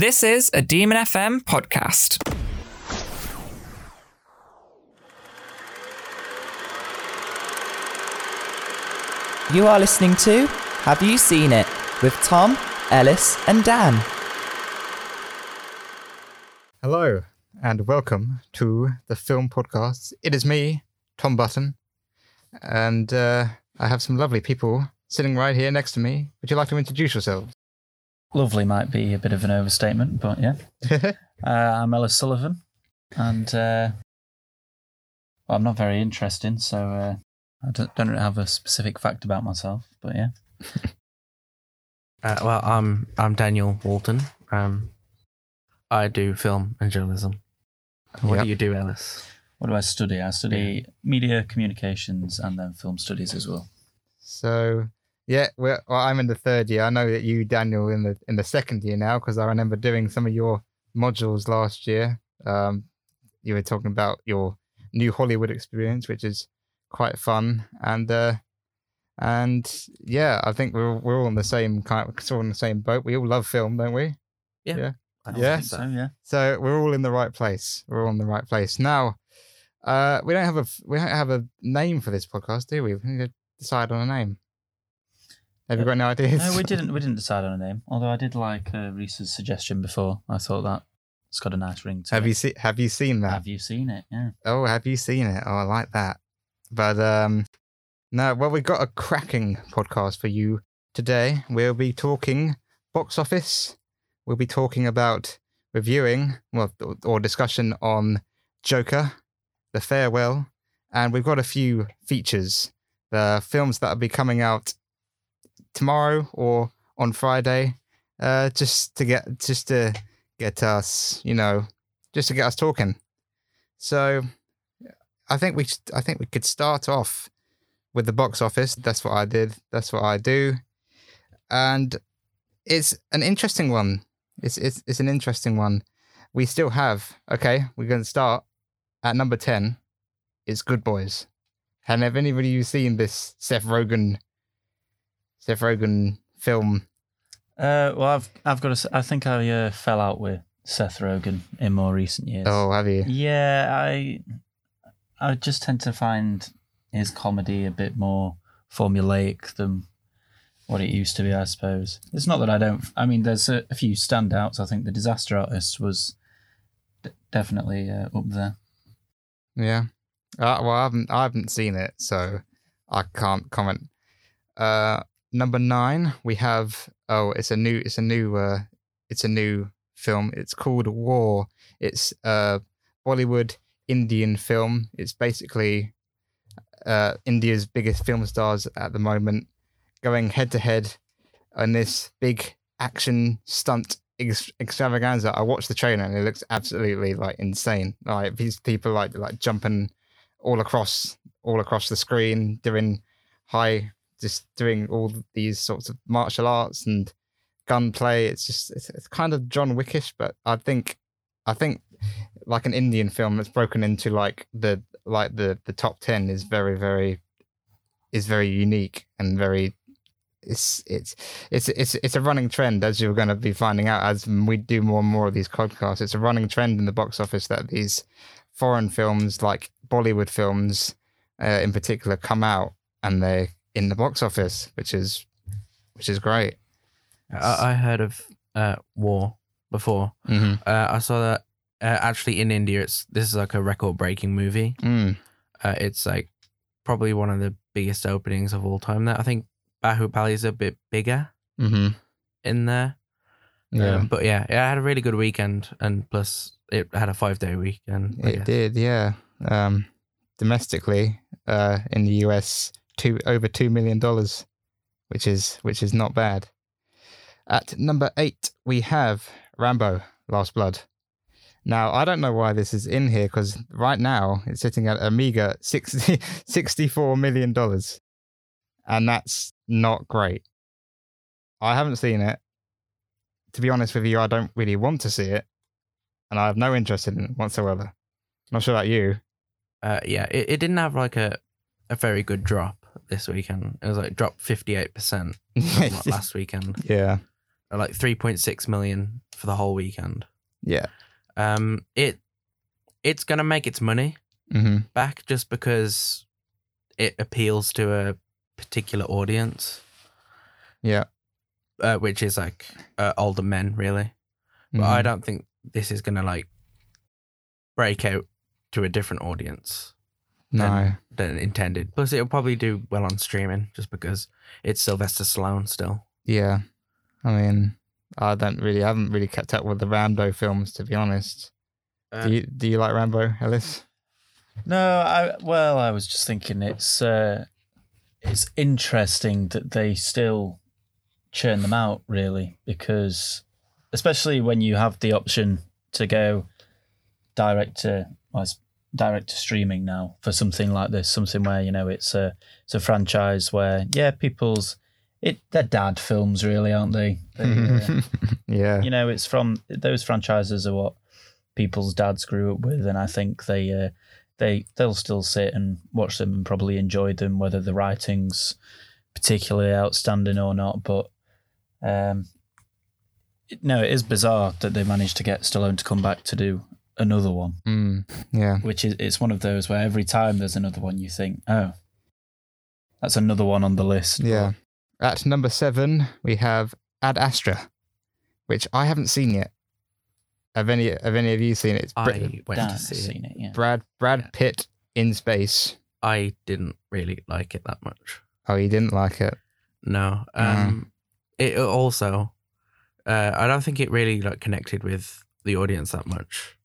This is a Demon FM podcast. You are listening to Have You Scene It with Tom, Ellis, and Dan. Hello and welcome to the film podcast. It is me, Tom Button, and uh, I have some lovely people sitting right here next to me. Would you like to introduce yourselves? Lovely might be a bit of an overstatement, but yeah. Uh, I'm Ellis Sullivan, and uh, well, I'm not very interesting, so uh, I don't, don't have a specific fact about myself, but yeah. Uh, well, I'm I'm Daniel Walton. Um, I do film and journalism. What Yep. do you do, Ellis? What do I study? I study media communications and then film studies as well. so, yeah, we're, well, I'm in the third year. I know that you, Daniel, in the in the second year now because I remember doing some of your modules last year. Um, you were talking about your new Hollywood experience, which is quite fun, and uh, and yeah, I think we're we're all on the same kind, of, sort of on the same boat. We all love film, don't we? Yeah. Yeah. So so. yeah. So we're all in the right place. We're all in the right place now. Uh, we don't have a we don't have a name for this podcast, do we? We need to decide on a name. Have you got any ideas? No, we didn't. We didn't decide on a name. Although I did like uh, Reese's suggestion before. I thought that it's got a nice ring to have it. you seen Have you seen that? Have you seen it? Yeah. Oh, have you seen it? Oh, I like that. But um, no. Well, we've got a cracking podcast for you today. We'll be talking box office. We'll be talking about reviewing, well, or- or discussion on Joker, The Farewell, and we've got a few features. The films that will be coming out tomorrow or on Friday, uh, just to get just to get us, you know, just to get us talking. So, I think we I think we could start off with the box office. That's what I did. That's what I do, and it's an interesting one. It's it's it's an interesting one. We still have okay. We're going to start at number ten. It's Good Boys. And have anybody seen this Seth Rogen? Seth Rogen film? Uh, well, I've I've got to. I think I uh, fell out with Seth Rogen in more recent years. Oh, have you? Yeah, I I just tend to find his comedy a bit more formulaic than what it used to be. I suppose it's not that I don't. I mean, there's a, a few standouts. I think the Disaster Artist was d- definitely uh, up there. Yeah. Uh, well, I haven't I haven't seen it, so I can't comment. Uh, number nine, we have oh, it's a new it's a new uh, it's a new film. It's called War. It's a Bollywood Indian film. It's basically uh, India's biggest film stars at the moment going head to head on this big action stunt ex- extravaganza. I watched the trailer and it looks absolutely like insane. Like these people like like jumping all across all across the screen, doing high, just doing all these sorts of martial arts and gunplay. It's just it's, it's kind of John Wickish, but I think I think like an Indian film that's broken into like the like the the top ten is very very is very unique and very it's it's it's it's it's a running trend as you're going to be finding out as we do more and more of these podcasts. It's a running trend in the box office that these foreign films, like Bollywood films, uh, in particular, come out and they're in the box office, which is which is great. I, I heard of uh, War before. Mm-hmm. Uh, I saw that uh, actually in India. It's this is like a record-breaking movie. Mm. Uh, it's like probably one of the biggest openings of all time. There, I think Bahubali is a bit bigger Mm-hmm. in there. Yeah, Um, but yeah, I had a really good weekend, and plus it had a five-day weekend. I it guess. did. Yeah, um, domestically, uh, in the US, two over two million dollars, which is which is not bad. At number eight, we have Rambo: Last Blood. Now, I don't know why this is in here because right now it's sitting at a meager 60, $64 million. And that's not great. I haven't seen it. To be honest with you, I don't really want to see it. And I have no interest in it whatsoever. Not sure about you. Uh, yeah, it, it didn't have like a a very good drop this weekend. It was like dropped fifty eight percent last weekend. yeah. uh, like 3.6 million for the whole weekend. Yeah. Um, it it's gonna make its money hmm back just because it appeals to a particular audience, Yeah. uh, which is like uh, older men, really. But I Mhm. don't think this is gonna like break out to a different audience No. than, than intended. Plus, it'll probably do well on streaming just because it's Sylvester Stallone still. Yeah. I mean, I don't really, I haven't really kept up with the Rambo films, to be honest. Uh, do you do you like Rambo, Ellis? No, I well, I was just thinking it's uh, it's interesting that they still churn them out, really, because especially when you have the option to go direct to well, it's direct to streaming now for something like this, something where you know it's a it's a franchise where yeah, people's it they're dad films, really, aren't they? they uh, yeah. you know, it's from those franchises are what people's dads grew up with, and I think they uh, they they'll still sit and watch them and probably enjoy them, whether the writing's particularly outstanding or not. But um, no, it is bizarre that they managed to get Stallone to come back to do another one, Mm, yeah. which is it's one of those where every time there's another one, you think, oh, that's another one on the list. Yeah. At number seven, we have Ad Astra, which I haven't seen yet. Have any have any of you seen it? It's Br- I went to see it. seen it, yeah. Brad Brad Yeah. Pitt in space. I didn't really like it that much. Oh, you didn't like it. No. Mm. Um it also uh I don't think it really like connected with the audience that much.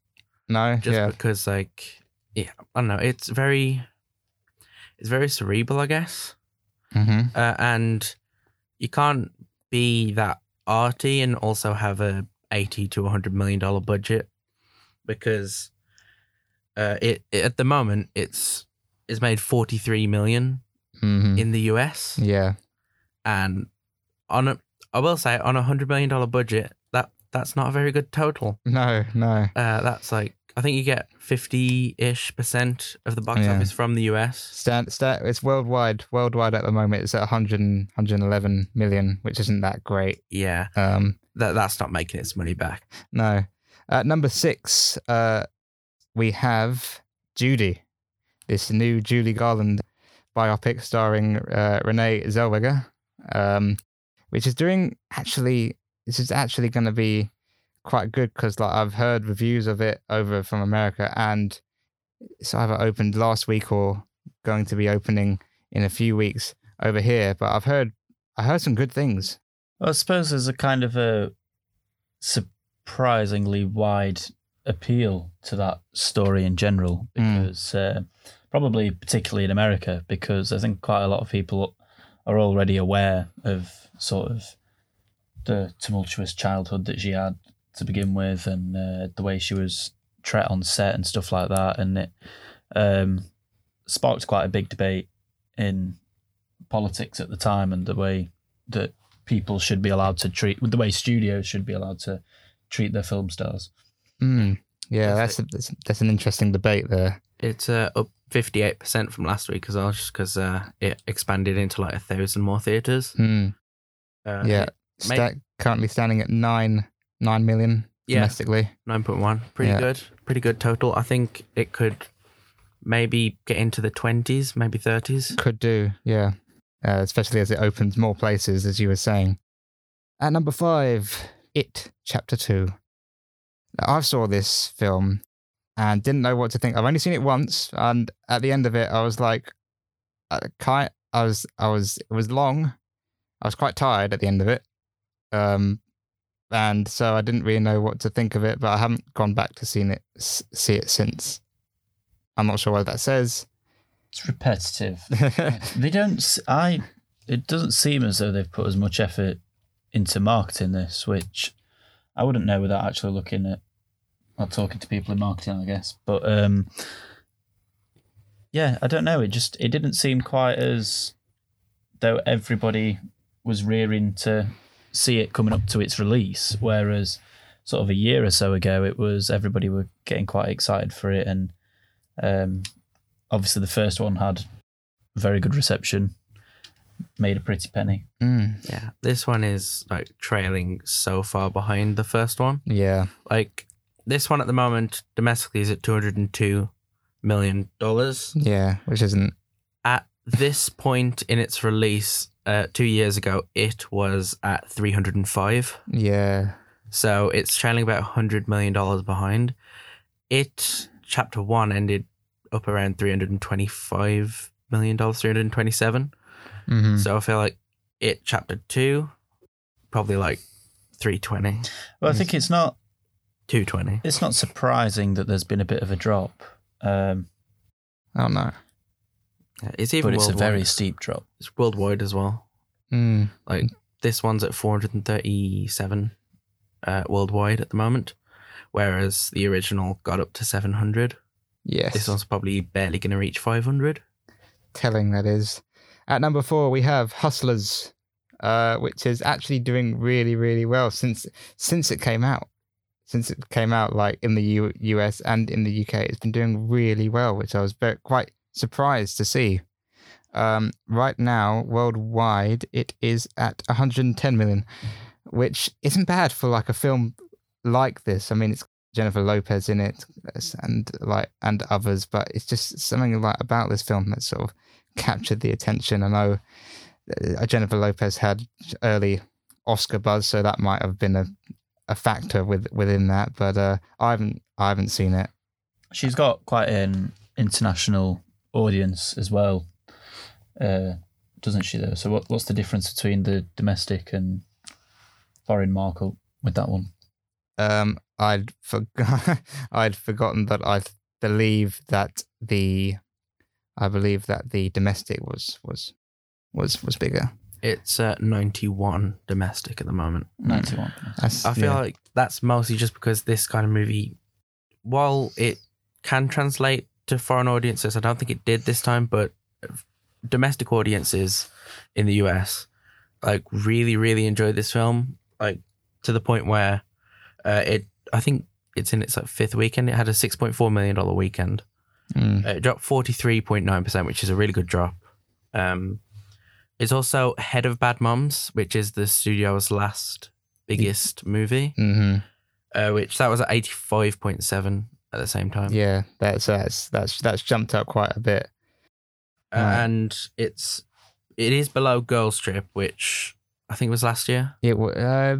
No. Just yeah. because like yeah, I don't know, it's very it's very cerebral, I guess. Mm-hmm. Uh, and you can't be that arty and also have a 80 to 100 million dollar budget because uh it, it at the moment it's it's made 43 million Mm-hmm. in the US Yeah. and on a I will say on a hundred million dollar budget, that that's not a very good total. No. No. Uh, that's like I think you get fifty ish percent of the box Yeah. office from the US. Stand, stand, it's worldwide. Worldwide at the moment, it's at 100, 111 million, which isn't that great. Yeah, Um, that that's not making its money back. no. At number six, uh, we have Judy, this new Judy Garland biopic starring uh, Renee Zellweger, um, which is doing actually. This is actually going to be quite good because like I've heard reviews of it over from America, and it's either opened last week or going to be opening in a few weeks over here. But I've heard I heard some good things. Well, I suppose there's a kind of a surprisingly wide appeal to that story in general Mm. because uh, probably particularly in America because I think quite a lot of people are already aware of sort of the tumultuous childhood that she had to begin with and uh, the way she was treated on set and stuff like that and it um, sparked quite a big debate in politics at the time and the way that people should be allowed to treat the way studios should be allowed to treat their film stars. Mm. Yeah, That's that's, a, that's that's an interesting debate there. It's uh, up fifty eight percent from last week as well, just because uh, it expanded into like a thousand more theaters. Mm. Uh, Yeah, May- Sta- currently standing at nine nine million yeah, domestically. nine point one, pretty Yeah. good, pretty good total. I think it could maybe get into the twenties, maybe thirties. Could do, yeah. Uh, especially as it opens more places, as you were saying. At number five, It Chapter Two. Now, I saw this film and didn't know what to think. I've only seen it once, and at the end of it, I was like, I I was, I was, it was long. I was quite tired at the end of it, um, and so I didn't really know what to think of it. But I haven't gone back to seen it, s- see it since. I'm not sure what that says. It's repetitive. they don't. I. It doesn't seem as though they've put as much effort into marketing this, which I wouldn't know without actually looking at or talking to people in marketing, I guess. But um, yeah, I don't know. It just it didn't seem quite as though everybody was rearing to see it coming up to its release, whereas sort of a year or so ago, it was everybody were getting quite excited for it, and um, obviously the first one had very good reception. made a pretty penny. Mm. Yeah, this one is like trailing so far behind the first one. Yeah. Like this one at the moment domestically is at two hundred and two million dollars. Yeah. Which isn't. At this point in its release, uh, two years ago, it was at three hundred and five. Yeah. So it's trailing about hundred million dollars behind. It chapter one ended up around three hundred and twenty-five million dollars, three hundred and twenty-seven. hmm So I feel like it chapter two, probably like three twenty. Well, I think it's not 220. it's not surprising that there's been a bit of a drop, um, Oh no. Yeah, It's even but it's a worldwide. very steep drop. it's worldwide as well. Mm. Like this one's at 437 uh, worldwide at the moment, whereas the original got up to 700. Yes. This one's probably barely going to reach 500. telling that is. At number four, we have Hustlers, uh, which is actually doing really, really well since since it came out. Since it came out, like in the U- US and in the UK, it's been doing really well, which I was very, quite surprised to see. Um, right now, worldwide, it is at 110 million, which isn't bad for like a film like this. I mean, it's Jennifer Lopez in it, and like and others, but it's just something like about this film that sort of captured the attention. I know uh, Jennifer Lopez had early Oscar buzz, so that might have been a, a factor with within that. But uh, I haven't I haven't seen it. She's got quite an international audience as well, uh, doesn't she? Though, so what, what's the difference between the domestic and foreign market with that one? Um, I'd forgot I'd forgotten that I believe that the I believe that the domestic was was was was bigger. It's at 91 domestic at the moment. Ninety-one. That's, I feel yeah. like that's mostly just because this kind of movie, while it can translate to foreign audiences, I don't think it did this time, but domestic audiences in the US like really, really enjoyed this film, like to the point where uh, it, I think it's in its like fifth weekend. It had a $6.4 million weekend. Mm. Uh, It dropped 43.9%, which is a really good drop. Um, it's also Head of Bad Moms, which is the studio's last biggest movie, hmm uh, which that was at 85.7 at the same time. Yeah, that's that's that's that's jumped up quite a bit. Uh, Right. and it's it is below Girls Trip, which I think was last year. It wa- uh,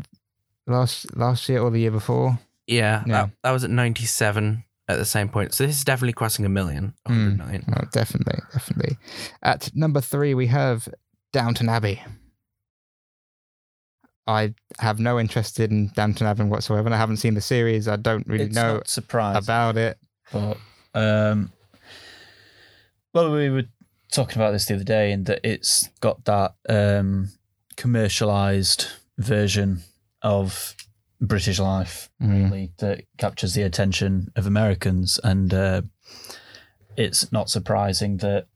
last last year or the year before. Yeah, Yeah. That, that was at 97 at the same point. So this is definitely crossing a million, Mm. million. Oh, definitely, definitely. At number three, we have Downton Abbey. I have no interest in Downton Abbey whatsoever, and I haven't seen the series. I don't really it's know about it. But um, well, we were talking about this the other day, and that it's got that um, commercialized version of British life, Mm. really, that captures the attention of Americans, and uh, it's not surprising that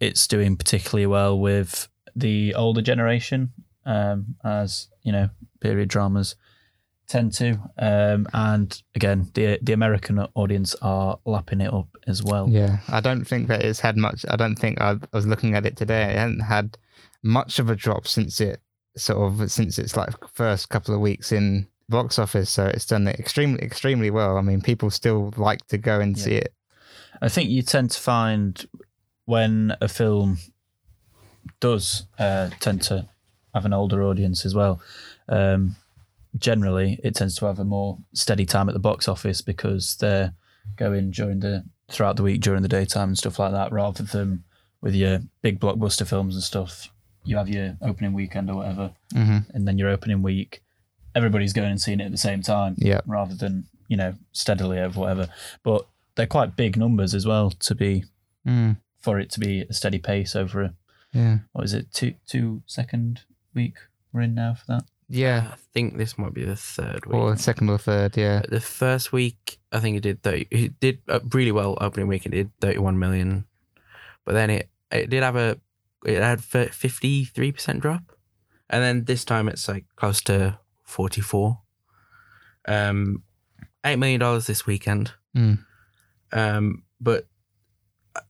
it's doing particularly well with the older generation, um, as you know, period dramas tend to. Um, and again, the the American audience are lapping it up as well. Yeah, I don't think that it's had much. I don't think I, I was looking at it today. It hasn't had much of a drop since it sort of since its like first couple of weeks in box office. So it's done it extremely extremely well. I mean, people still like to go and Yeah. see it. I think you tend to find when a film does uh, tend to have an older audience as well. Um, generally, it tends to have a more steady time at the box office because they're going during the throughout the week during the daytime and stuff like that, rather than with your big blockbuster films and stuff. You have your opening weekend or whatever, hmm and then your opening week, everybody's going and seeing it at the same time Yeah, rather than you know steadily over whatever. But they're quite big numbers as well to be mm. for it to be a steady pace over a yeah, what is it two two second week we're in now for that. yeah. I think this might be the third week. Or second or third. Yeah, The first week, I think it did 30, it did uh, really well opening week. It did 31 million, but then it it did have a it had 53 percent drop, and then this time it's like close to 44. Um, eight million dollars this weekend. Mm. Um, but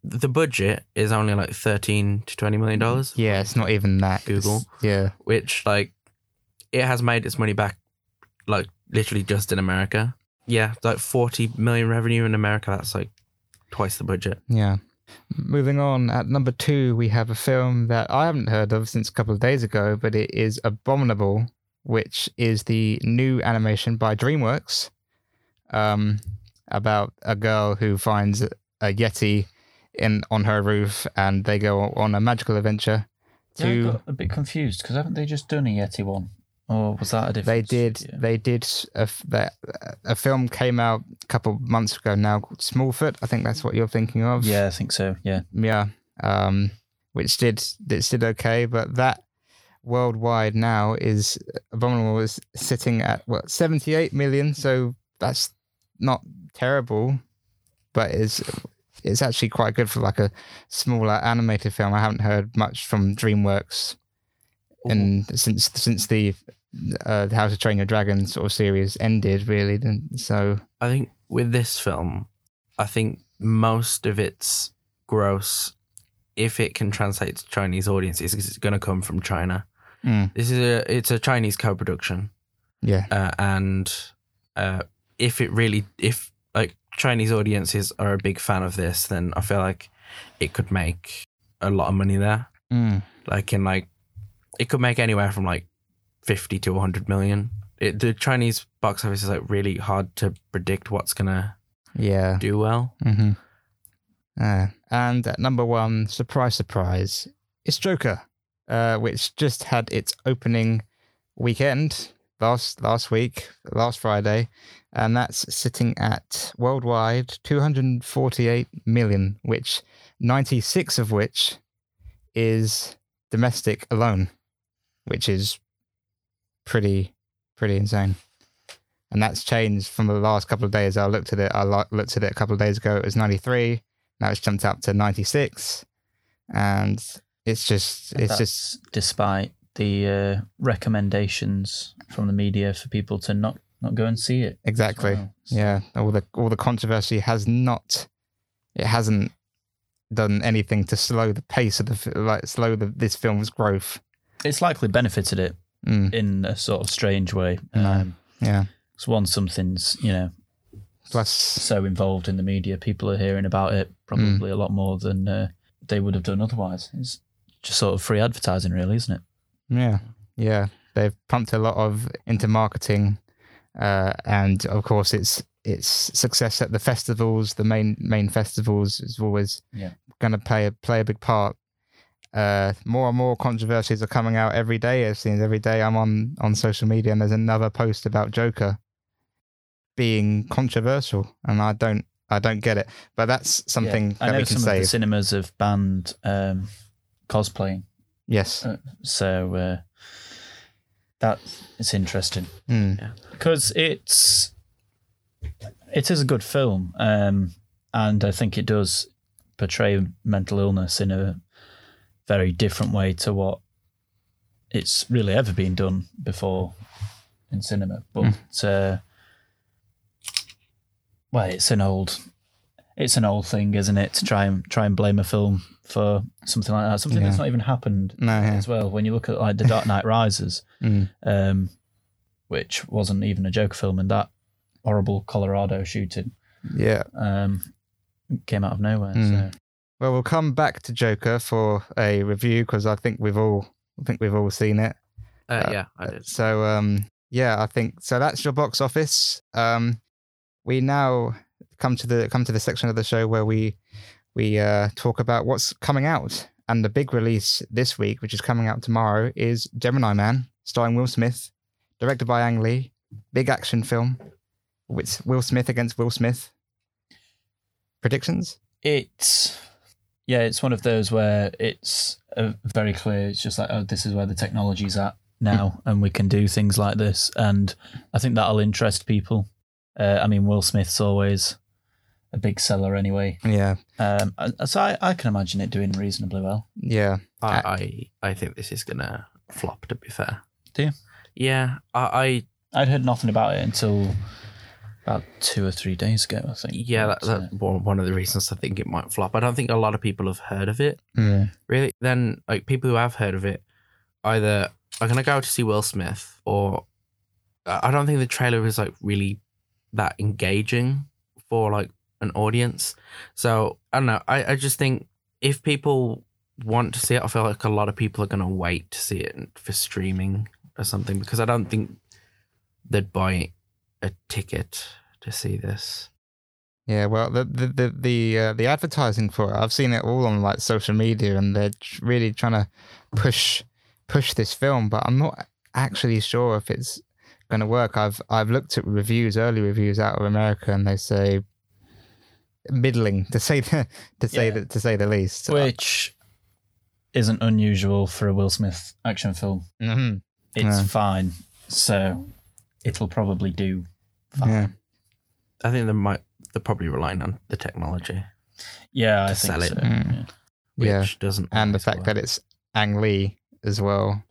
the budget is only like thirteen to twenty million dollars. Yeah, it's not even that. It's- Google. yeah. which like it has made its money back like literally just in America. Yeah, like 40 million revenue in America. That's like twice the budget. Yeah. Moving on, at number two, we have a film that I haven't heard of since a couple of days ago, but it is Abominable, which is the new animation by DreamWorks um, about a girl who finds a Yeti in on her roof and they go on a magical adventure Yeah, I got a bit confused because haven't they just done a Yeti one? Or was that a different? They did. studio? They did. A, a film came out a couple months ago now called Smallfoot. I think that's what you're thinking of. Yeah, I think so. Yeah. yeah um which did it did okay but that worldwide now is abominable is sitting at what 78 million so that's not terrible but it's it's actually quite good for like a smaller animated film. I haven't heard much from dreamworks and since since the uh, how to train your dragon sort of series ended really then so. I think with this film, I think most of its gross, if it can translate to Chinese audiences, is going to come from China. mm, This is a it's a Chinese co-production, yeah. Uh, and uh, if it really if Chinese audiences are a big fan of this, then I feel like it could make a lot of money there. mm, like in like it could make anywhere from like 50 to 100 million. It, the chinese box office is like really hard to predict what's gonna yeah. do well. Mm-hmm. Uh, and at number one, surprise, surprise, it's Joker, uh, which just had its opening weekend last last week, last Friday, and that's sitting at worldwide 248 million, which 96 of which is domestic alone, which is pretty pretty insane. And that's changed from the last couple of days. I looked at it. I looked at it a couple of days ago. It was 93. Now it's jumped up to 96, and it's just it's That's just despite the uh, recommendations from the media for people to not not go and see it. exactly well. Yeah. All the all the controversy has not. It hasn't done anything to slow the pace of the like slow the, this film's growth. It's likely benefited it Mm, in a sort of strange way. No. Um, yeah. it's one something's you know Plus, so involved in the media, people are hearing about it probably a lot more than uh, they would have done otherwise. It's just sort of free advertising, really, isn't it? Yeah, yeah. They've pumped a lot of into marketing, uh, and of course, it's it's success at the festivals, the main main festivals, is always Yeah. going to play a play a big part. Uh, more and more controversies are coming out every day. It seems every day I'm on on social media, and there's another post about Joker being controversial, and I don't I don't get it. But that's something I that know we can some of the cinemas have banned um, cosplaying, yes. uh, so uh, that it's interesting Mm. because it's it is a good film, um, and I think it does portray mental illness in a very different way to what it's really ever been done before in cinema. But uh, well, it's an old it's an old thing, isn't it? To try and try and blame a film for something like that, something that's not even happened No. Yeah. as well. When you look at like The Dark Knight Rises, Mm. um, which wasn't even a Joker film, and that horrible Colorado shooting Yeah. um, came out of nowhere. Mm. So Well, we'll come back to Joker for a review because I think we've all I think we've all seen it. uh, Uh, yeah i did So um yeah, I think so that's your box office. Um we now come to the come to the section of the show where we we uh talk about what's coming out. And the big release this week, which is coming out tomorrow, is Gemini Man, starring Will Smith, directed by Ang Lee. Big action film with Will Smith against Will Smith. Predictions? it's yeah, it's one of those where it's uh, very clear. It's just like, oh, this is where the technology's at now, and we can do things like this. And I think that'll interest people. Uh, I mean, Will Smith's always a big seller anyway. Yeah. Um, so I, I can imagine it doing reasonably well. Yeah. I, I i think this is gonna flop to be fair Do you? yeah i, I I'd heard nothing about it until about two or three days ago, I think. Yeah, that, that's one one of the reasons I think it might flop. I don't think a lot of people have heard of it. Mm. Really, then like people who have heard of it, either are gonna go to see Will Smith, or I I don't think the trailer is like really that engaging for like an audience. So I don't know. I, I just think if people want to see it, I feel like a lot of people are gonna wait to see it for streaming or something because I don't think they'd buy a ticket to see this. Yeah, well, the the the the, uh, the advertising for it, I've seen it all on like social media, and they're really trying to push push this film, but I'm not actually sure if it's going to work. I've I've looked at reviews, early reviews out of America, and they say middling to say the, to say Yeah. the, to say the least. which isn't unusual for a Will Smith action film. Mhm. It's Yeah. fine, so it'll probably do. Fine. Yeah, I think they might they're probably relying on the technology, Yeah, I To think it. so. Mm. yeah. which Yeah. doesn't and the fact work. that it's Ang Lee as well.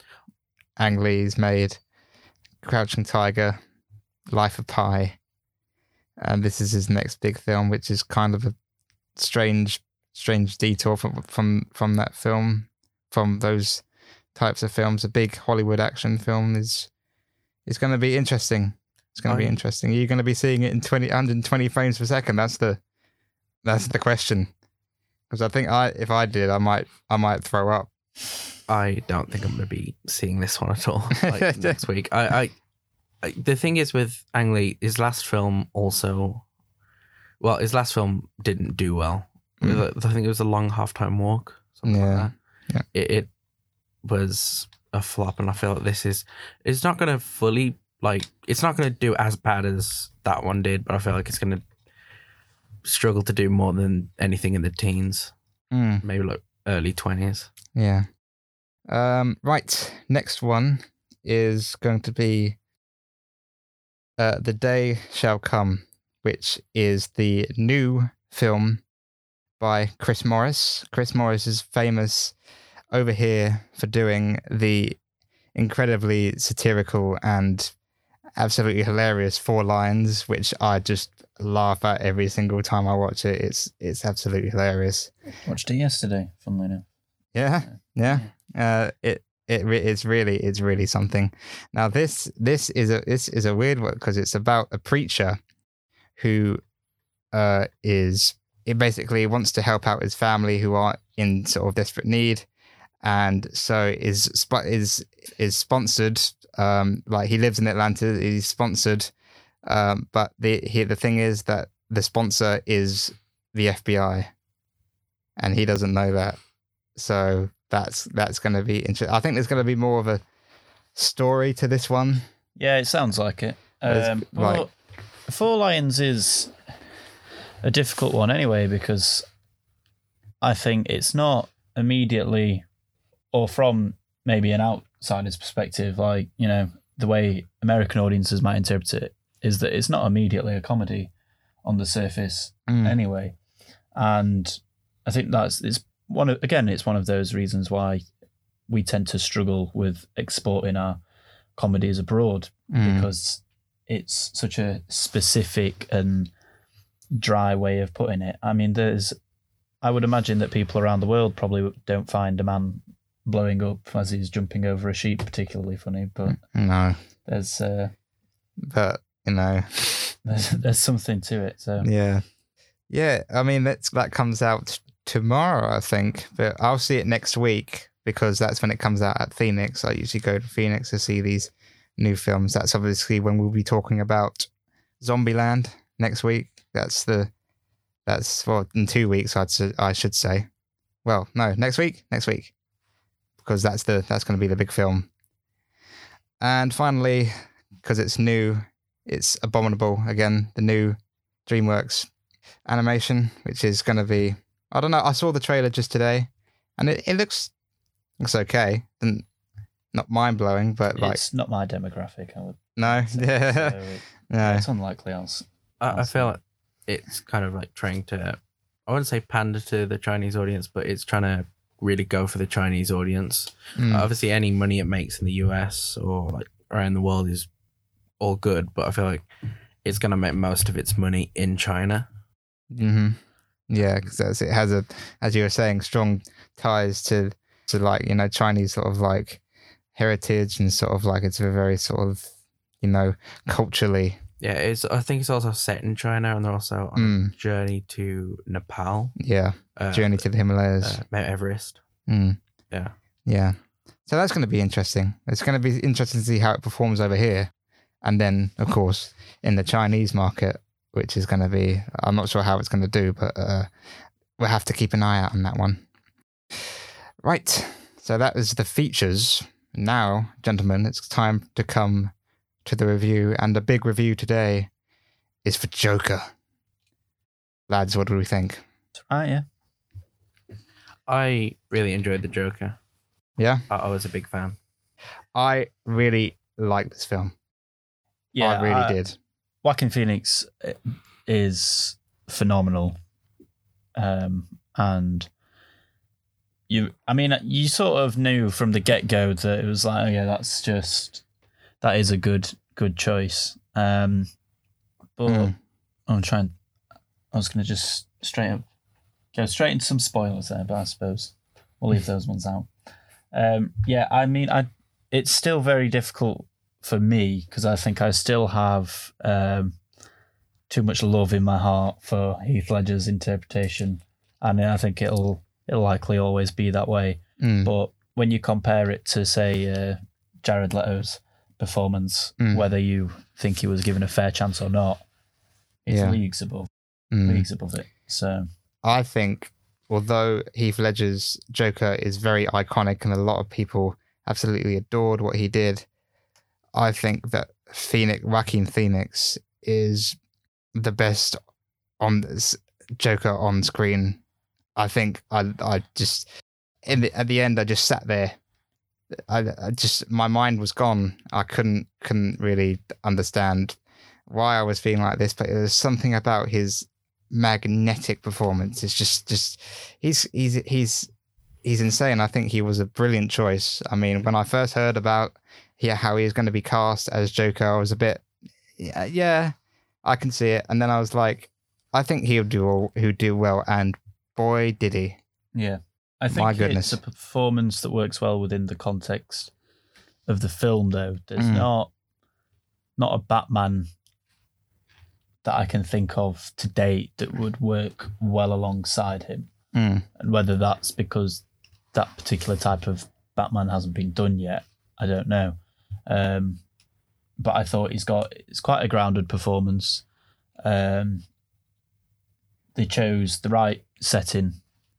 Ang Lee's made Crouching Tiger, Life of Pi, and this is his next big film, which is kind of a strange, strange detour from from from that film, from those types of films. A big Hollywood action film is is going to be interesting. It's going to be interesting. Are you going to be seeing it in 20, 120 frames per second? That's the that's the question. Because I think I if I did, I might I might throw up. I don't think I'm going to be seeing this one at all like, next week. I, I, the thing is with Ang Lee, his last film also, well, his last film didn't do well. Mm. I think it was a long halftime walk, something Yeah. like that. Yeah. It, it was a flop, and I feel like this is it's not going to fully like it's not going to do as bad as that one did, but I feel like it's going to struggle to do more than anything in the teens, Mm. maybe like early twenties. Yeah. Um, right. Next one is going to be uh, The Day Shall Come, which is the new film by Chris Morris. Chris Morris is famous over here for doing the incredibly satirical and absolutely hilarious Four Lions, which I just laugh at every single time I watch it. It's it's absolutely hilarious. Watched it yesterday, funnily enough. Yeah, yeah. Uh, it it re- it's really it's really something. Now this this is a this is a weird one because it's about a preacher who uh is it basically wants to help out his family who are in sort of desperate need, and so is is is sponsored. Um, like he lives in Atlanta, he's sponsored. Um, but the he, the thing is that the sponsor is the FBI, and he doesn't know that. So that's that's going to be interesting. I think there's going to be more of a story to this one. Yeah, it sounds like it. Um, like- but Four Lions is a difficult one anyway because I think it's not immediately, or from maybe an outsider's perspective, like you know the way American audiences might interpret it is that it's not immediately a comedy on the surface Mm. anyway, and I think that's it's one of again it's one of those reasons why we tend to struggle with exporting our comedies abroad Mm. because it's such a specific and dry way of putting it. I mean, there's, I would imagine that people around the world probably don't find a man blowing up as he's jumping over a sheep particularly funny, but No, there's uh, but you know, there's there's something to it. So yeah, yeah. I mean, that's that comes out tomorrow, I think, but I'll see it next week because that's when it comes out at Phoenix. I usually go to Phoenix to see these new films. That's obviously when we'll be talking about Zombieland next week. That's the that's well in two weeks. I'd I should say. Well, no, next week. Next week, because that's the that's going to be the big film. And finally, because it's new, it's Abominable again, the new DreamWorks animation, which is going to be. I don't know. I saw the trailer just today, and it, it looks looks okay. And not mind blowing, but like it's not my demographic. I would no, say. yeah, So it- no, it's unlikely. I'll. s- I, I Awesome. feel like it's kind of like trying to, I wouldn't say pander to the Chinese audience, but it's trying to really go for the Chinese audience. Mm. Obviously, any money it makes in the US or like around the world is all good, but I feel like it's going to make most of its money in China. hmm Yeah, because it has a, as you were saying, strong ties to to like you know Chinese sort of like heritage and sort of like it's a very sort of you know culturally. Yeah, it's. I think it's also set in China, and they're also on Mm, a journey to Nepal, yeah, uh, journey to the Himalayas. uh, Mount Everest. Mm. Yeah. Yeah. So that's going to be interesting. It's going to be interesting to see how it performs over here. And then, of course, in the Chinese market, which is going to be, I'm not sure how it's going to do, but uh, we'll have to keep an eye out on that one. Right. So that was the features. Now, gentlemen, it's time to come to the review. And the big review today is for Joker. Lads, what do we think? Right, yeah. I really enjoyed the Joker. Yeah. I, I was a big fan. I really like this film. Yeah, I really did. Joaquin Phoenix uh, is phenomenal, um, and you. I mean, you sort of knew from the get go that it was like, oh yeah, that's just that is a good good choice. Um, but Mm. I'm trying. I was gonna just straight up go straight into some spoilers there, but I suppose we'll leave those ones out. Um, yeah, I mean, I it's still very difficult for me because I think I still have um, too much love in my heart for Heath Ledger's interpretation, and I think it'll it'll likely always be that way. Mm. But when you compare it to say uh, Jared Leto's performance, Mm. whether you think he was given a fair chance or not, it's Yeah. leagues above Mm. leagues above it. So I think, although Heath Ledger's Joker is very iconic and a lot of people absolutely adored what he did, I think that Phoenix, Joaquin Phoenix, is the best on this Joker on screen. I think I, I just the, at the end I just sat there. I, I just my mind was gone. I couldn't couldn't really understand why I was feeling like this, but there's something about his magnetic performance. It's just just he's he's he's he's insane. I think he was a brilliant choice. I mean, when I first heard about yeah how he was going to be cast as Joker, I was a bit yeah, yeah I can see it. And then I was like, I think he'll do all, he'll do well, and boy did he. yeah, I think My goodness. it's a performance that works well within the context of the film. Though there's Mm. not not a Batman that I can think of to date that would work well alongside him. Mm. and whether that's because that particular type of Batman hasn't been done yet, I don't know. Um, but I thought he's got it's quite a grounded performance. Um, they chose the right setting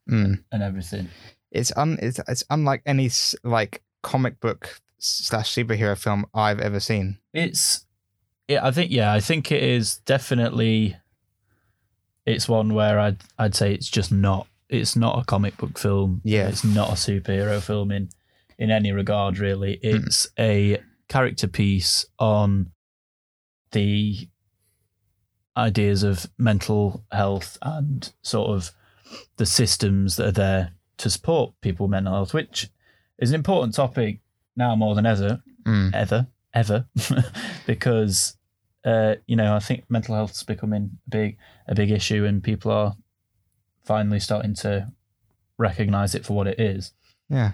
Mm. and everything. It's un it's, it's unlike any like comic book slash superhero film I've ever seen. It's yeah, I think yeah, I think it is definitely. It's one where I'd I'd say it's just not. It's not a comic book film. Yeah. it's not a superhero film in in any regard. Really, Hmm. it's a character piece on the ideas of mental health and sort of the systems that are there to support people with mental health, which is an important topic now more than ever Mm. ever, ever, because uh, you know I think mental health's becoming a big a big issue, and people are finally starting to recognize it for what it is. Yeah.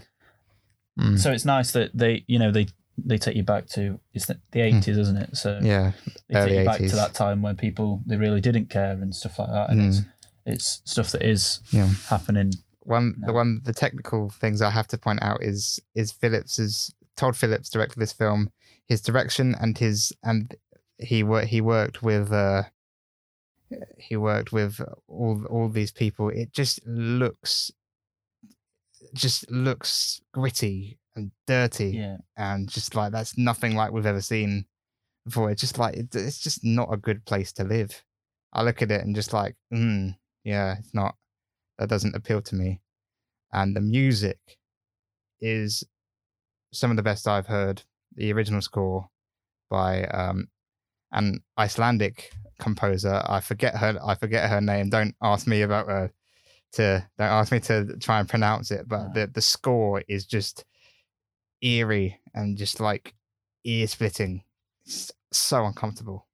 Mm. So it's nice that they you know they they take you back to it's the the eighties, isn't it? So yeah. they take early you back 80s. to that time when people they really didn't care and stuff like that, and it's Mm. it's stuff that is Yeah. happening. One No. the one the technical things I have to point out is is Phillips Phillips's Todd Phillips directed this film. His direction and his and he worked he worked with uh he worked with all all these people. It just looks just looks gritty and dirty Yeah, and just like that's nothing like we've ever seen before. It's just like it, it's just not a good place to live. I look at it and just like, mm, yeah, it's not. That doesn't appeal to me. And the music is some of the best I've heard. The original score by um, an Icelandic composer. I forget her. I forget her name. Don't ask me about her. To don't ask me to try and pronounce it. But No. the the score is just eerie and just like ear splitting. It's so uncomfortable.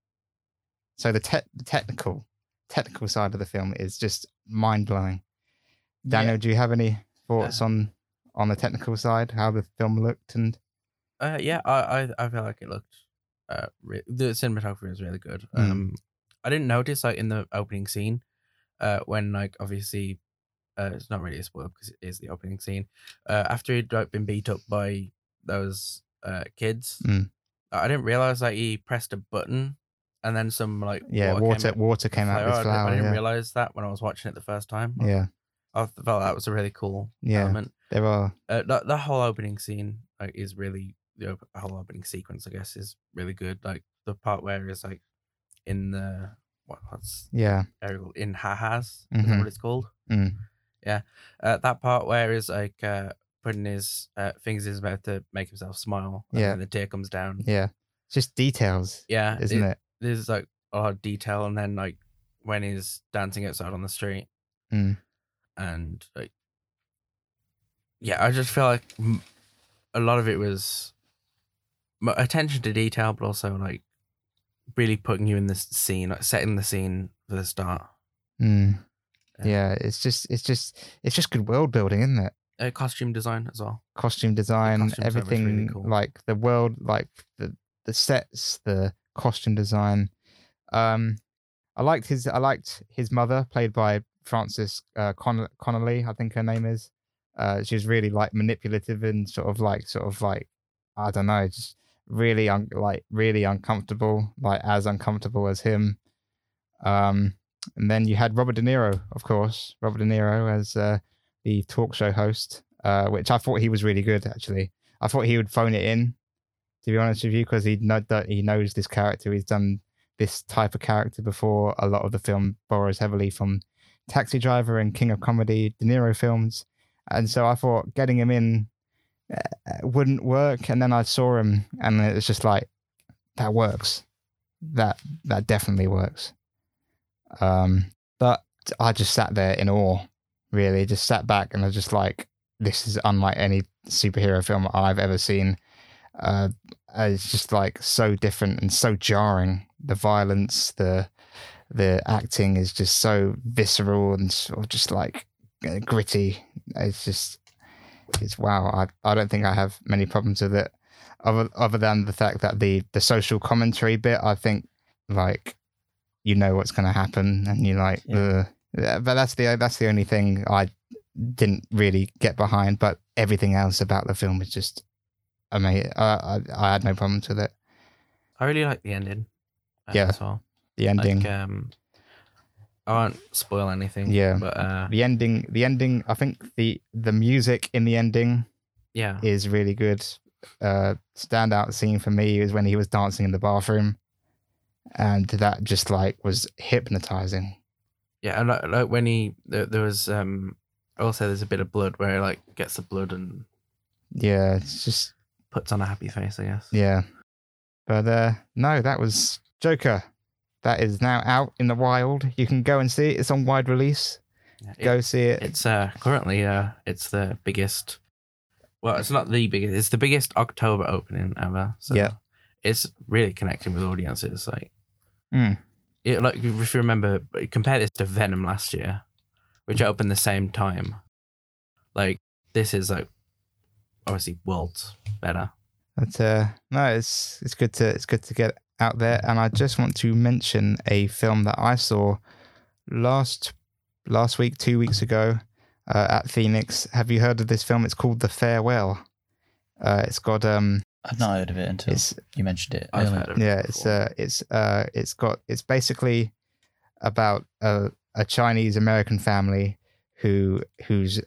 So the, te- the technical technical side of the film is just mind blowing. Daniel, do you have any thoughts on on the technical side, how the film looked and Uh, yeah, I, I I feel like it looked. Uh, re- the cinematography was really good. Mm. I didn't notice like in the opening scene, uh, when like obviously, uh, it's not really a spoiler because it is the opening scene. Uh, after he'd like been beat up by those uh kids, Mm. I didn't realize that he pressed a button, and then some like yeah, water came water came out of flower. his I didn't- flower. I didn't yeah. realize that when I was watching it the first time. yeah, I felt that was a really cool Yeah. element. there are Uh, that the whole opening scene like, is really the op- whole opening sequence. I guess is really good. Like the part where it's like in the what, what's yeah, called? in Hahaz. Is Mhm. that what it's called? Mm. Yeah, uh, that part where is like uh, putting his uh, fingers in his mouth to make himself smile. And Yeah. then the tear comes down. yeah. it's Just details, Yeah, isn't it? There's like a lot of detail, and then like when he's dancing outside on the street, Mm. and like, yeah, I just feel like a lot of it was attention to detail, but also like really putting you in this scene, like setting the scene for the start. Mm. Yeah. Yeah, it's just it's just it's just good world building, isn't it? Uh, costume design as well. Costume design, costume design really everything cool. like the world, like the the sets, the costume design. Um, I liked his I liked his mother, played by Frances uh, Con- Connolly, I think her name is. Uh, she was really like manipulative and sort of like sort of like I don't know, just really un- like really uncomfortable, like as uncomfortable as him. Um, and then you had Robert De Niro, of course, Robert De Niro as uh, the talk show host, uh, which I thought he was really good. Actually, I thought he would phone it in, to be honest with you, because he know that he knows this character. He's done this type of character before. A lot of the film borrows heavily from Taxi Driver and King of Comedy De Niro films, and so I thought getting him in wouldn't work. And then I saw him, and it was just like that works. That that definitely works. Um, but I just sat there in awe, really, just sat back and I was just like, this is unlike any superhero film I've ever seen. Uh, it's just like so different and so jarring. The violence, the the acting is just so visceral and sort of just like uh, gritty. It's just it's wow. I I don't think I have many problems with it, other other than the fact that the the social commentary bit. I think like you know what's going to happen, and you're like, Yeah. Ugh. But that's the that's the only thing I didn't really get behind. But everything else about the film is just amazing. I, I I had no problems with it. I really like the ending. uh, Yeah. as well. The ending, Like, um, I won't spoil anything. Yeah. but uh, the ending, the ending. I think the the music in the ending yeah, is really good. Uh, standout scene for me is when he was dancing in the bathroom, and that just like was hypnotizing. yeah, and like, like when he there, there was um also there's a bit of blood where he like gets the blood and Yeah, it's just puts on a happy face. I guess. yeah. But uh no, that was Joker. That is now out in the wild. You can go and see it. It's on wide release. It- Go see it. It's uh currently uh it's the biggest. Well, it's not the biggest. It's the biggest October opening ever. So Yeah. it's really connecting with audiences. Like, Mm. it, like if you remember, compare this to Venom last year, which opened the same time. Like this is like obviously worlds better. But uh, no, it's it's good to it's good to get out there. And I just want to mention a film that I saw last last week, two weeks ago, uh, at Phoenix. Have you heard of this film? It's called The Farewell. Uh, it's got um, I've not heard of it until it's you mentioned it. I've heard of it. yeah, it's uh, it's uh, it's got it's basically about a a Chinese American family who whose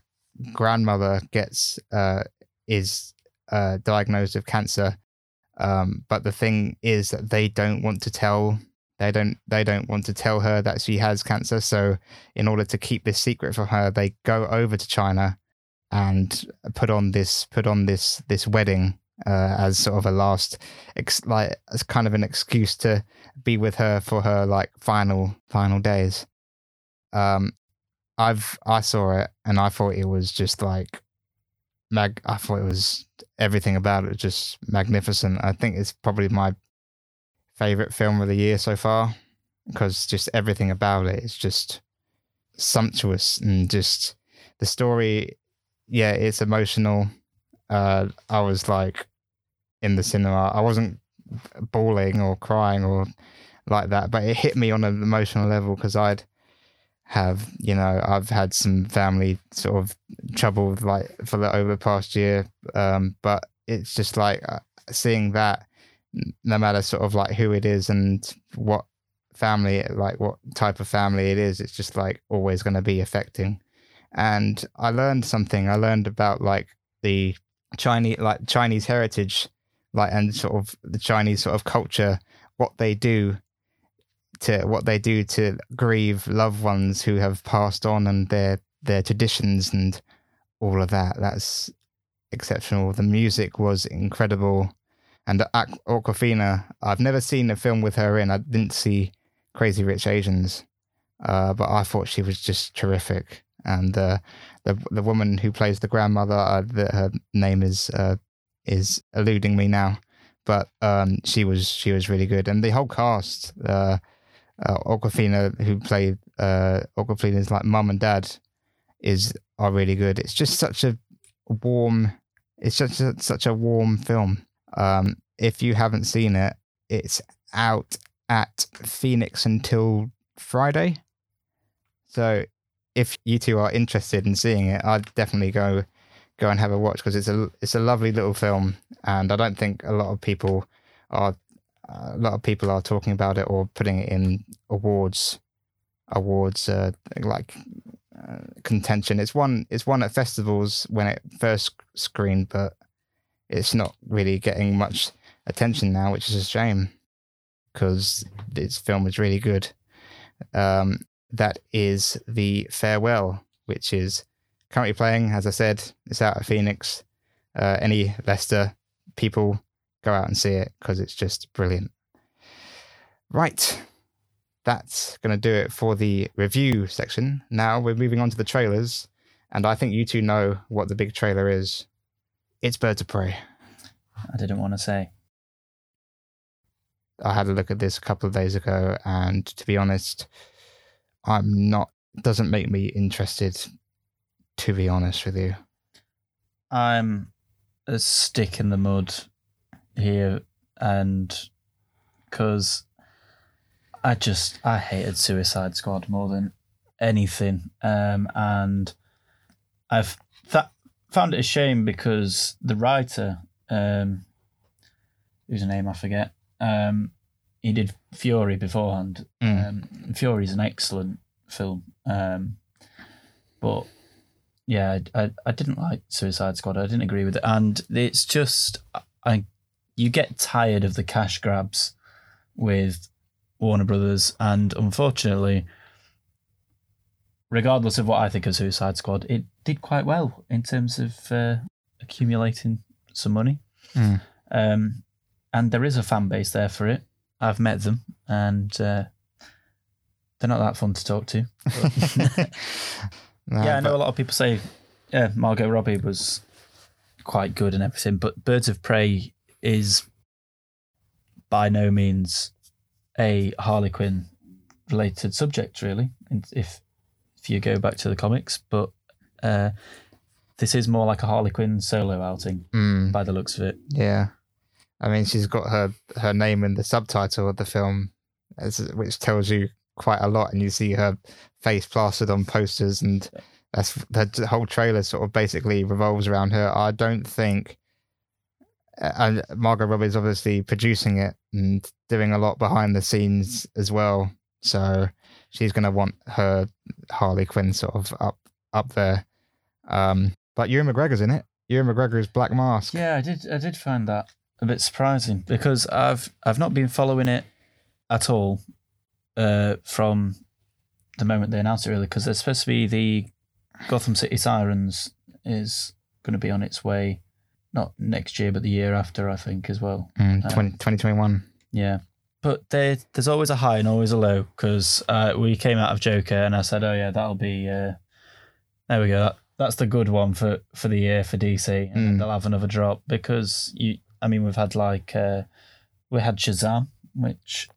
grandmother gets uh is uh diagnosed with cancer. Um, but the thing is that they don't want to tell they don't they don't want to tell her that she has cancer. So in order to keep this secret from her, they go over to China and put on this put on this this wedding uh, as sort of a last ex- like as kind of an excuse to be with her for her like final final days. Um, I've I saw it and I thought it was just like mag. I thought it was everything about it just magnificent. I think it's probably my favorite film of the year so far. because just everything about it is just sumptuous and just the story. Yeah, it's emotional. Uh, I was like in the cinema. I wasn't bawling or crying or like that, but it hit me on an emotional level because I'd have you know I've had some family sort of trouble like for the over the past year, um, but it's just like uh, seeing that no matter sort of like who it is and what family like what type of family it is it's just like always going to be affecting. And i learned something. I learned about like the chinese like chinese heritage like and sort of the chinese sort of culture what they do to what they do to grieve loved ones who have passed on and their their traditions and all of that that's exceptional the music was incredible and Awkwafina, I've never seen a film with her in. I didn't see Crazy Rich Asians, uh, but I thought she was just terrific. And uh, the the woman who plays the grandmother, uh, the, her name is uh, is eluding me now, but um, she was she was really good. And the whole cast, uh, Awkwafina, who played uh, Awkwafina's like mum and dad, is are really good. It's just such a warm. It's such a, such a warm film. Um, if you haven't seen it, it's out at Phoenix until Friday. So if you two are interested in seeing it, I'd definitely go go and have a watch because it's a it's a lovely little film, and I don't think a lot of people are a lot of people are talking about it or putting it in awards awards uh, like uh, contention. It's one it's one at festivals when it first screened, but it's not really getting much attention now, which is a shame because this film is really good. Um, that is the farewell, which is currently playing. As I said, it's out at Phoenix. Uh, any Leicester people go out and see it because it's just brilliant. Right, that's going to do it for the review section. Now we're moving on to the trailers, and I think you two know what the big trailer is. It's Birds of Prey. I didn't want to say. I had a look at this a couple of days ago, and to be honest, I'm not. Doesn't make me interested. To be honest with you, I'm a stick in the mud here, and because I just I hated Suicide Squad more than anything, um, and I've that found it a shame because the writer, um, whose name I forget, um, he did Fury beforehand. Mm. Um, Fury is an excellent film, um, but yeah, I, I I didn't like Suicide Squad. I didn't agree with it, and it's just I you get tired of the cash grabs with Warner Brothers, and unfortunately, regardless of what I think of Suicide Squad, it did quite well in terms of uh, accumulating some money. Mm. Um, and there is a fan base there for it. I've met them, and uh, they're not that fun to talk to. No, yeah, I know but- a lot of people say, yeah, Margot Robbie was quite good and everything, but Birds of Prey is by no means a Harley Quinn related subject, really. If if you go back to the comics, but uh, this is more like a Harley Quinn solo outing Mm, by the looks of it. yeah, I mean, she's got her her name in the subtitle of the film, as, which tells you quite a lot, and you see her face plastered on posters, and that's the whole trailer sort of basically revolves around her. I don't think. And Margot Robbie is obviously producing it and doing a lot behind the scenes as well. So she's going to want her Harley Quinn sort of up up there. Um, but Ewan McGregor's in it. Ewan McGregor's Black Mask. Yeah, I did. I did find that a bit surprising because I've I've not been following it at all uh, from the moment they announced it, really, because there's supposed to be the Gotham City Sirens is going to be on its way, not next year, but the year after, I think, as well. Mm, Uh, 20, 2021. Yeah. But there, there's always a high and always a low because uh, we came out of Joker and I said, oh, yeah, that'll be. Uh, there we go. That, that's the good one for, for the year for DC. And Mm. they'll have another drop because, you. I mean, we've had like. Uh, we had Shazam, which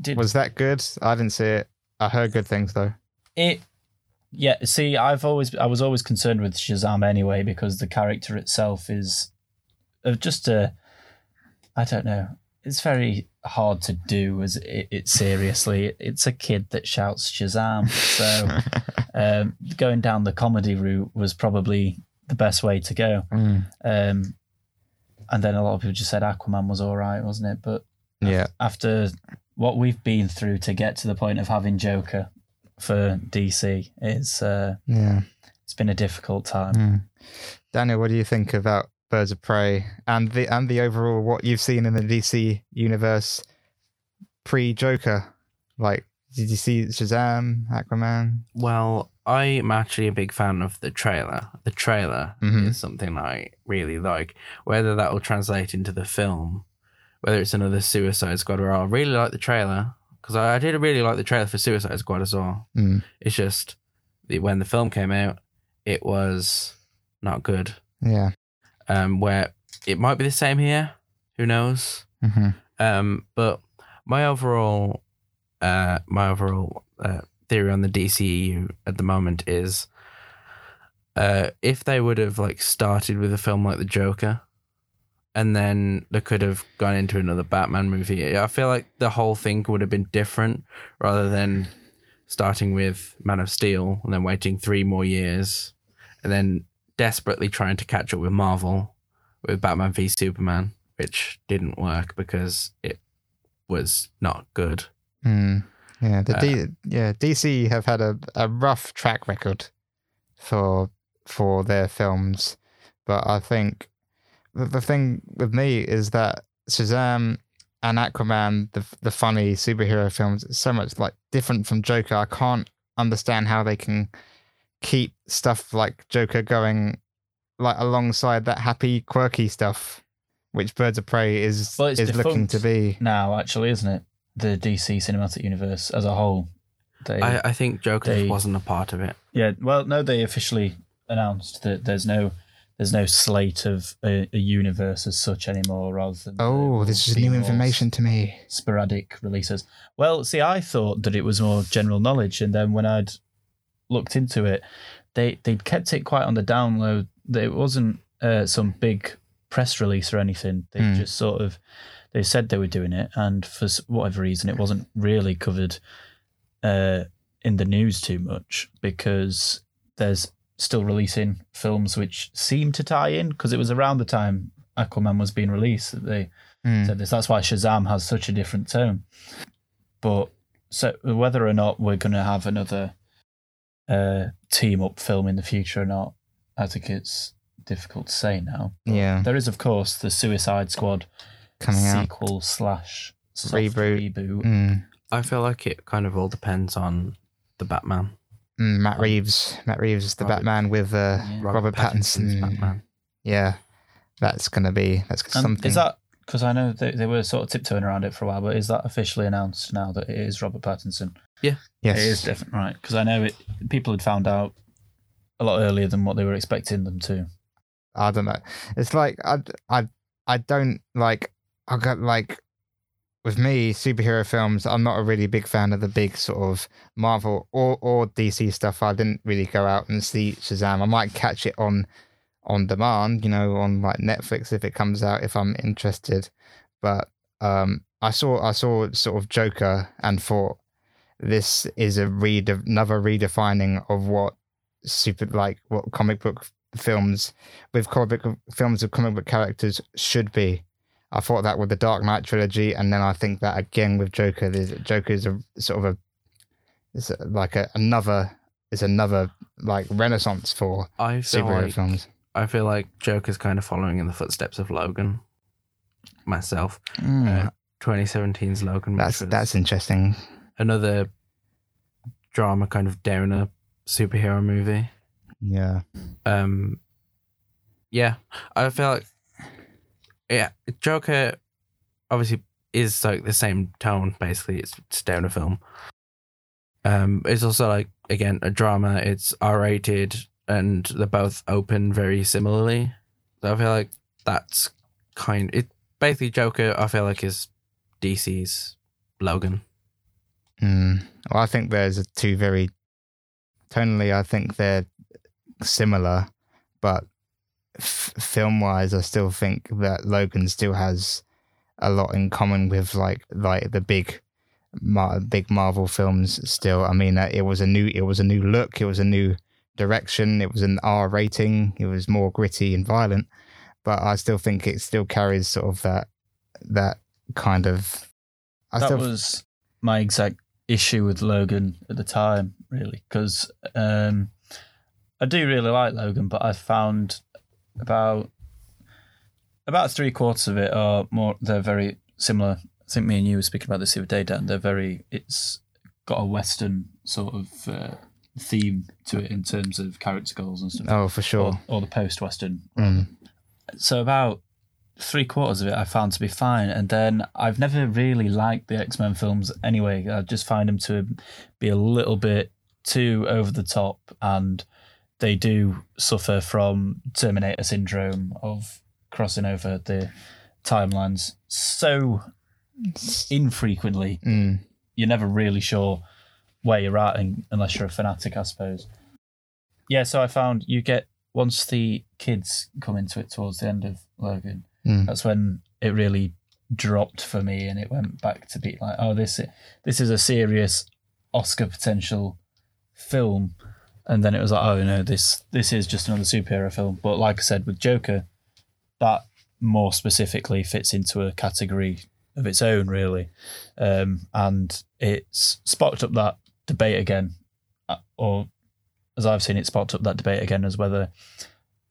did Was that good? I didn't see it. I heard good things though. it yeah see i've always i was always concerned with shazam anyway because the character itself is of just a i don't know it's very hard to do as it, it seriously. It's a kid that shouts shazam so um, going down the comedy route was probably the best way to go. Mm, um, and then a lot of people just said aquaman was all right wasn't it? But yeah. after what we've been through to get to the point of having Joker for DC, it's uh, Yeah. it's been a difficult time. Mm. Daniel, what do you think about Birds of Prey and the and the overall what you've seen in the DC universe pre Joker? Like, did you see Shazam, Aquaman? Well, I'm actually a big fan of the trailer. The trailer Mhm. is something I really like. Whether that will translate into the film, whether it's another Suicide Squad, or I really like the trailer because I, I did really like the trailer for Suicide Squad as well. Mm. It's just the, when the film came out, it was not good. Yeah. Um, where it might be the same here. Who knows? hmm Um, but my overall, uh, my overall uh, theory on the DCEU at the moment is, uh, if they would have like started with a film like the Joker, and then they could have gone into another Batman movie, I feel like the whole thing would have been different rather than starting with Man of Steel and then waiting three more years, and then desperately trying to catch up with Marvel with Batman v Superman which didn't work because it was not good. Mm. Yeah. The Uh, D, yeah DC have had a, a rough track record for for their films, but I think the, the thing with me is that Shazam and Aquaman, the the funny superhero films, is so much like different from Joker. I can't understand how they can keep stuff like Joker going like alongside that happy, quirky stuff, which Birds of Prey is Well, is looking to be. Now, actually, isn't it? The DC cinematic universe as a whole. They, I, I think Joker they- wasn't a part of it. yeah, well, no, they officially announced that there's no there's no slate of a, a universe as such anymore, rather than Oh, this is new information to me. sporadic releases. Well, see, I thought that it was more general knowledge, and then when I'd looked into it, they they'd kept it quite on the download. It wasn't uh, some big press release or anything. They Hmm. just sort of they said they were doing it, and for whatever reason, it wasn't really covered uh, in the news too much because there's still releasing films which seem to tie in because it was around the time Aquaman was being released that they Mm. said this. That's why Shazam has such a different tone. But so whether or not we're going to have another uh, team up film in the future or not, I think it's difficult to say now. Yeah, There is, of course, the Suicide Squad coming out. sequel slash soft Reboot. reboot. Mm. I feel like it kind of all depends on the Batman. Mm, Matt Reeves. Matt Reeves is the Robert- Batman with uh, Yeah. Robert, Pattinson's Pattinson. Batman. Yeah, that's gonna be that's Um, something. is that because I know they, they were sort of tiptoeing around it for a while, but is that officially announced now that it is Robert Pattinson? Yeah, yes? It is definitely right because I know it. People had found out a lot earlier than what they were expecting them to. I don't know. It's like I I I don't like I got like with me superhero films. I'm not a really big fan of the big sort of Marvel or or DC stuff. I didn't really go out and see Shazam. I might catch it on on demand, you know, on like Netflix if it comes out if I'm interested. But um, I saw I saw sort of Joker and thought this is a read another redefining of what super like what comic book films with comic films with comic book characters should be. I thought that with the Dark Knight trilogy, and then I think that again with Joker. There's, Joker is a sort of a, it's a, like a, another, is another like renaissance for I feel superhero like films. I feel like Joker's kind of following in the footsteps of Logan. Myself, Mm, uh, 2017's Logan. that's that's interesting. another drama kind of downer superhero movie. Yeah. um yeah i feel like yeah joker obviously is like the same tone basically it's, it's down film um it's also like again a drama it's r-rated and they're both open very similarly so i feel like that's kind it basically joker i feel like is dc's logan Mm. Well, I think there's two very tonally. I think they're similar, but f- film wise, I still think that Logan still has a lot in common with like like the big, Mar- big Marvel films. Still, I mean, uh, it was a new it was a new look. It was a new direction. It was an R rating. It was more gritty and violent, but I still think it still carries sort of that that kind of. I that still was my exact issue with Logan at the time, really, because um, I do really like Logan, but I found about about three quarters of it are more. They're very similar. I think me and you were speaking about this the other day, Dan. They're very. It's got a Western sort of uh, theme to it in terms of character goals and stuff, oh for sure. or, or the post-Western Mm. so about three quarters of it I found to be fine, and then I've never really liked the X Men films anyway. I just find them to be a little bit too over the top, and they do suffer from Terminator syndrome of crossing over the timelines so infrequently. Mm. You're never really sure where you're at, unless you're a fanatic, I suppose. Yeah, so I found you get once the kids come into it towards the end of Logan, Mm. that's when it really dropped for me, and it went back to be like, oh, this this is a serious Oscar potential film, and then it was like, oh no, this this is just another superhero film. But like I said, with Joker, that more specifically fits into a category of its own, really, um, and it's sparked up that debate again, uh, or as I've seen it, sparked up that debate again as whether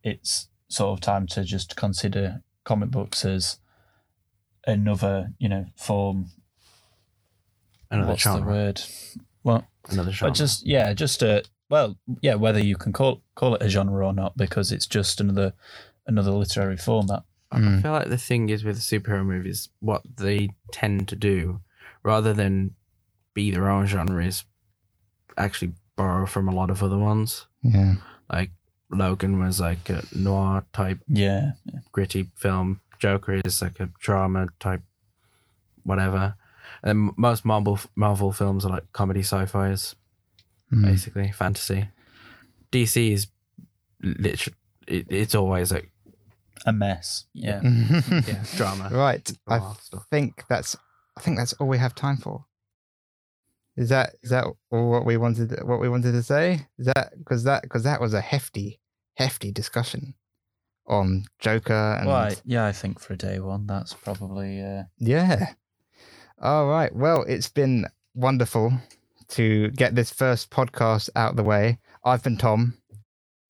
it's sort of time to just consider comic books as another, you know, form. Another what's the word? Well, Another genre. but just yeah, just a well, yeah, whether you can call call it a genre or not, because it's just another another literary format. I Mm. feel like the thing is with superhero movies, what they tend to do, rather than be their own genre, is actually borrow from a lot of other ones. Yeah. Like Logan was like a noir type Yeah, gritty film. Joker is like a drama type, whatever. And most Marvel Marvel films are like comedy sci-fi's, Mm. basically fantasy. DC is literally it, it's always like a mess. Yeah, yeah drama. right. I stuff. think that's I think that's all we have time for. Is that is that all what we wanted what we wanted to say? Is that because that because that was a hefty hefty discussion on Joker and well, I, yeah, I think for a day one, that's probably uh, yeah. All right. Well, it's been wonderful to get this first podcast out of the way. I've been Tom.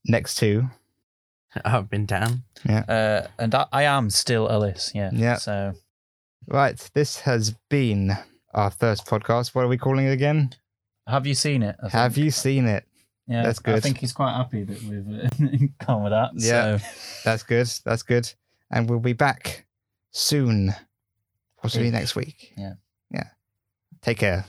Next to I've been Dan. uh, and I, I am still Ellis. Yeah, Yeah. So right. This has been our first podcast. What are we calling it again? Have You Scene It? I Have You Scene It? Yeah, That's good. I think he's quite happy that we've uh, gone with that. Yeah. So. That's good. That's good. And we'll be back soon, possibly next week. Yeah. Yeah. Take care.